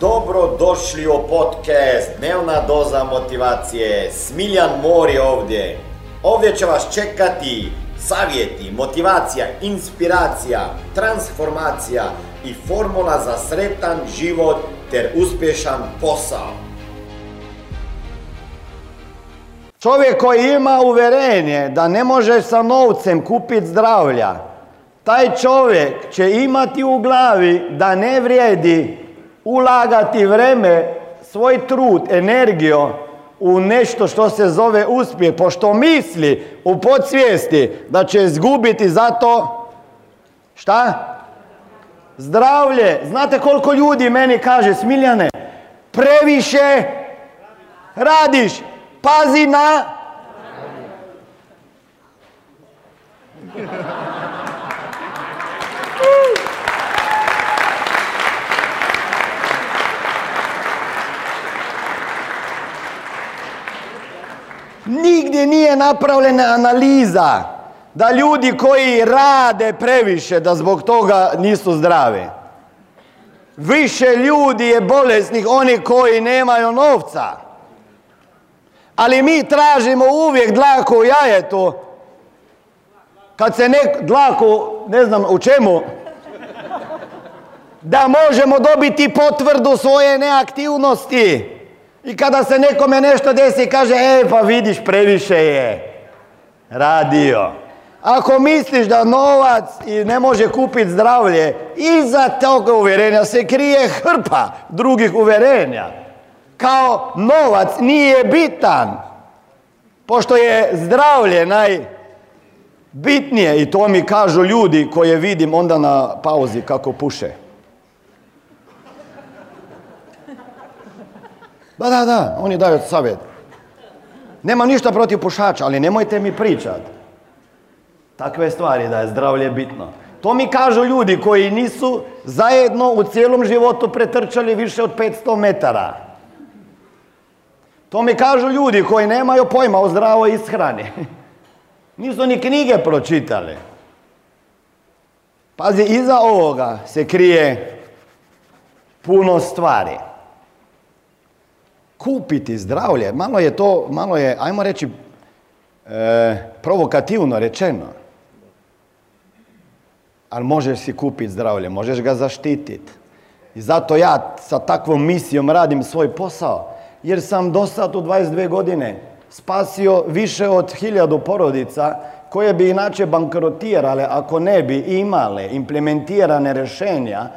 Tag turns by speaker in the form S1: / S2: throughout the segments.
S1: Dobro došli u podcast Dnevna doza motivacije. Smiljan Mor je ovdje. Ovdje će vas čekati savjeti, motivacija, inspiracija, transformacija i formula za sretan život ter uspješan posao.
S2: Čovjek koji ima uverenje da ne može sa novcem kupiti zdravlja, taj čovjek će imati u glavi da ne vrijedi ulagati vreme, svoj trud, energiju u nešto što se zove uspjeh, pošto misli u podsvijesti da će izgubiti zato šta? Zdravlje. Znate koliko ljudi meni kaže, Smiljane, previše radiš, pazi na... Nigdje nije napravljena analiza da ljudi koji rade previše, da zbog toga nisu zdravi. Više ljudi je bolesnih, oni koji nemaju novca. Ali mi tražimo uvijek dlaku u jajetu. Kad se nek, dlaku, ne znam u čemu, da možemo dobiti potvrdu svoje neaktivnosti. I kada se nekome nešto desi kaže, e pa vidiš previše je radio. Ako misliš da novac i ne može kupiti zdravlje, iza toga uvjerenja se krije hrpa drugih uvjerenja. Kao novac nije bitan, pošto je zdravlje najbitnije i to mi kažu ljudi koje vidim onda na pauzi kako puše. Da, da, da, oni daju savjet. Nema ništa protiv pušača, ali nemojte mi pričat. Takve stvari da je zdravlje bitno. To mi kažu ljudi koji nisu zajedno u cijelom životu pretrčali više od 500 metara. To mi kažu ljudi koji nemaju pojma o zdravoj ishrani. Nisu ni knjige pročitali. Pazi, iza ovoga se krije puno stvari kupiti zdravlje, malo je to, malo je, ajmo reći, e, provokativno rečeno. Ali možeš si kupiti zdravlje, možeš ga zaštititi. I zato ja sa takvom misijom radim svoj posao. Jer sam do sad u 22 godine spasio više od hiljadu porodica koje bi inače bankrotirale ako ne bi imale implementirane rješenja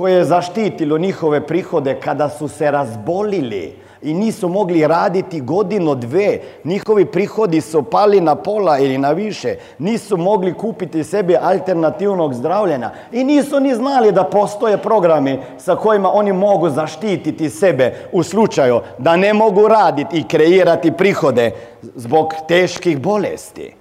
S2: koje je zaštitilo njihove prihode kada su se razbolili i nisu mogli raditi godinu, dve. Njihovi prihodi su pali na pola ili na više. Nisu mogli kupiti sebi alternativnog zdravljenja. I nisu ni znali da postoje programi sa kojima oni mogu zaštititi sebe u slučaju da ne mogu raditi i kreirati prihode zbog teških bolesti.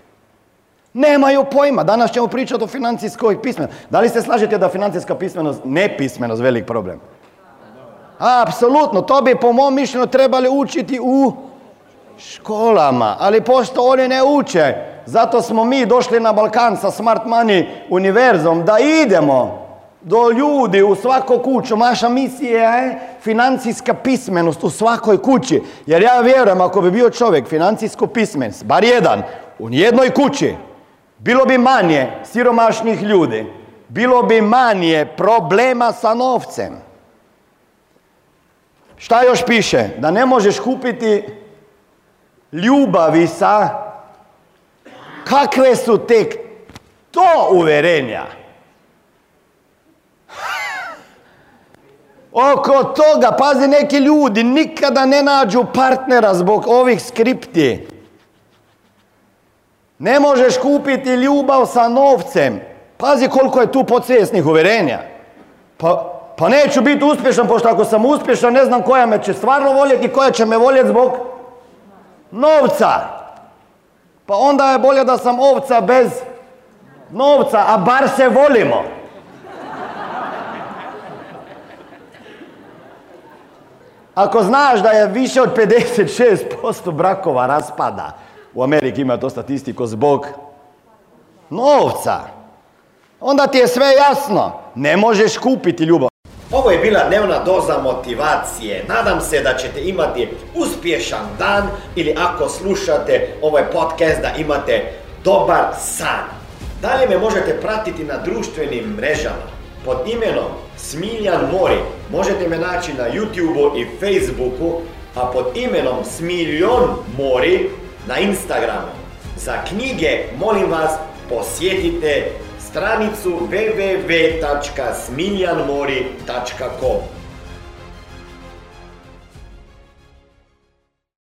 S2: Nemaju pojma. Danas ćemo pričati o financijskoj pismenosti. Da li se slažete da financijska pismenost, nepismenost, velik problem? Apsolutno. To bi po mom mišljenju trebali učiti u školama. Ali pošto oni ne uče, zato smo mi došli na Balkan sa Smart Money univerzom da idemo do ljudi u svakoj kuću. Naša misija je financijska pismenost u svakoj kući. Jer ja vjerujem ako bi bio čovjek financijsko pismen, bar jedan, u jednoj kući, bilo bi manje siromašnih ljudi. Bilo bi manje problema sa novcem. Šta još piše? Da ne možeš kupiti ljubavi sa... Kakve su tek to uverenja? Oko toga, pazi, neki ljudi nikada ne nađu partnera zbog ovih skripti. Ne možeš kupiti ljubav sa novcem. Pazi koliko je tu podsvjesnih uvjerenja. Pa, pa neću biti uspješan, pošto ako sam uspješan, ne znam koja me će stvarno voljeti i koja će me voljeti zbog novca. Pa onda je bolje da sam ovca bez novca, a bar se volimo. Ako znaš da je više od 56% brakova raspada, u Ameriki ima to statistiku zbog novca. Onda ti je sve jasno. Ne možeš kupiti ljubav.
S1: Ovo je bila dnevna doza motivacije. Nadam se da ćete imati uspješan dan ili ako slušate ovaj podcast da imate dobar san. Dalje me možete pratiti na društvenim mrežama pod imenom Smiljan Mori. Možete me naći na YouTubeu i Facebooku, a pod imenom Smiljon Mori na Instagramu. Za knjige molim vas posjetite stranicu www.smiljanmori.com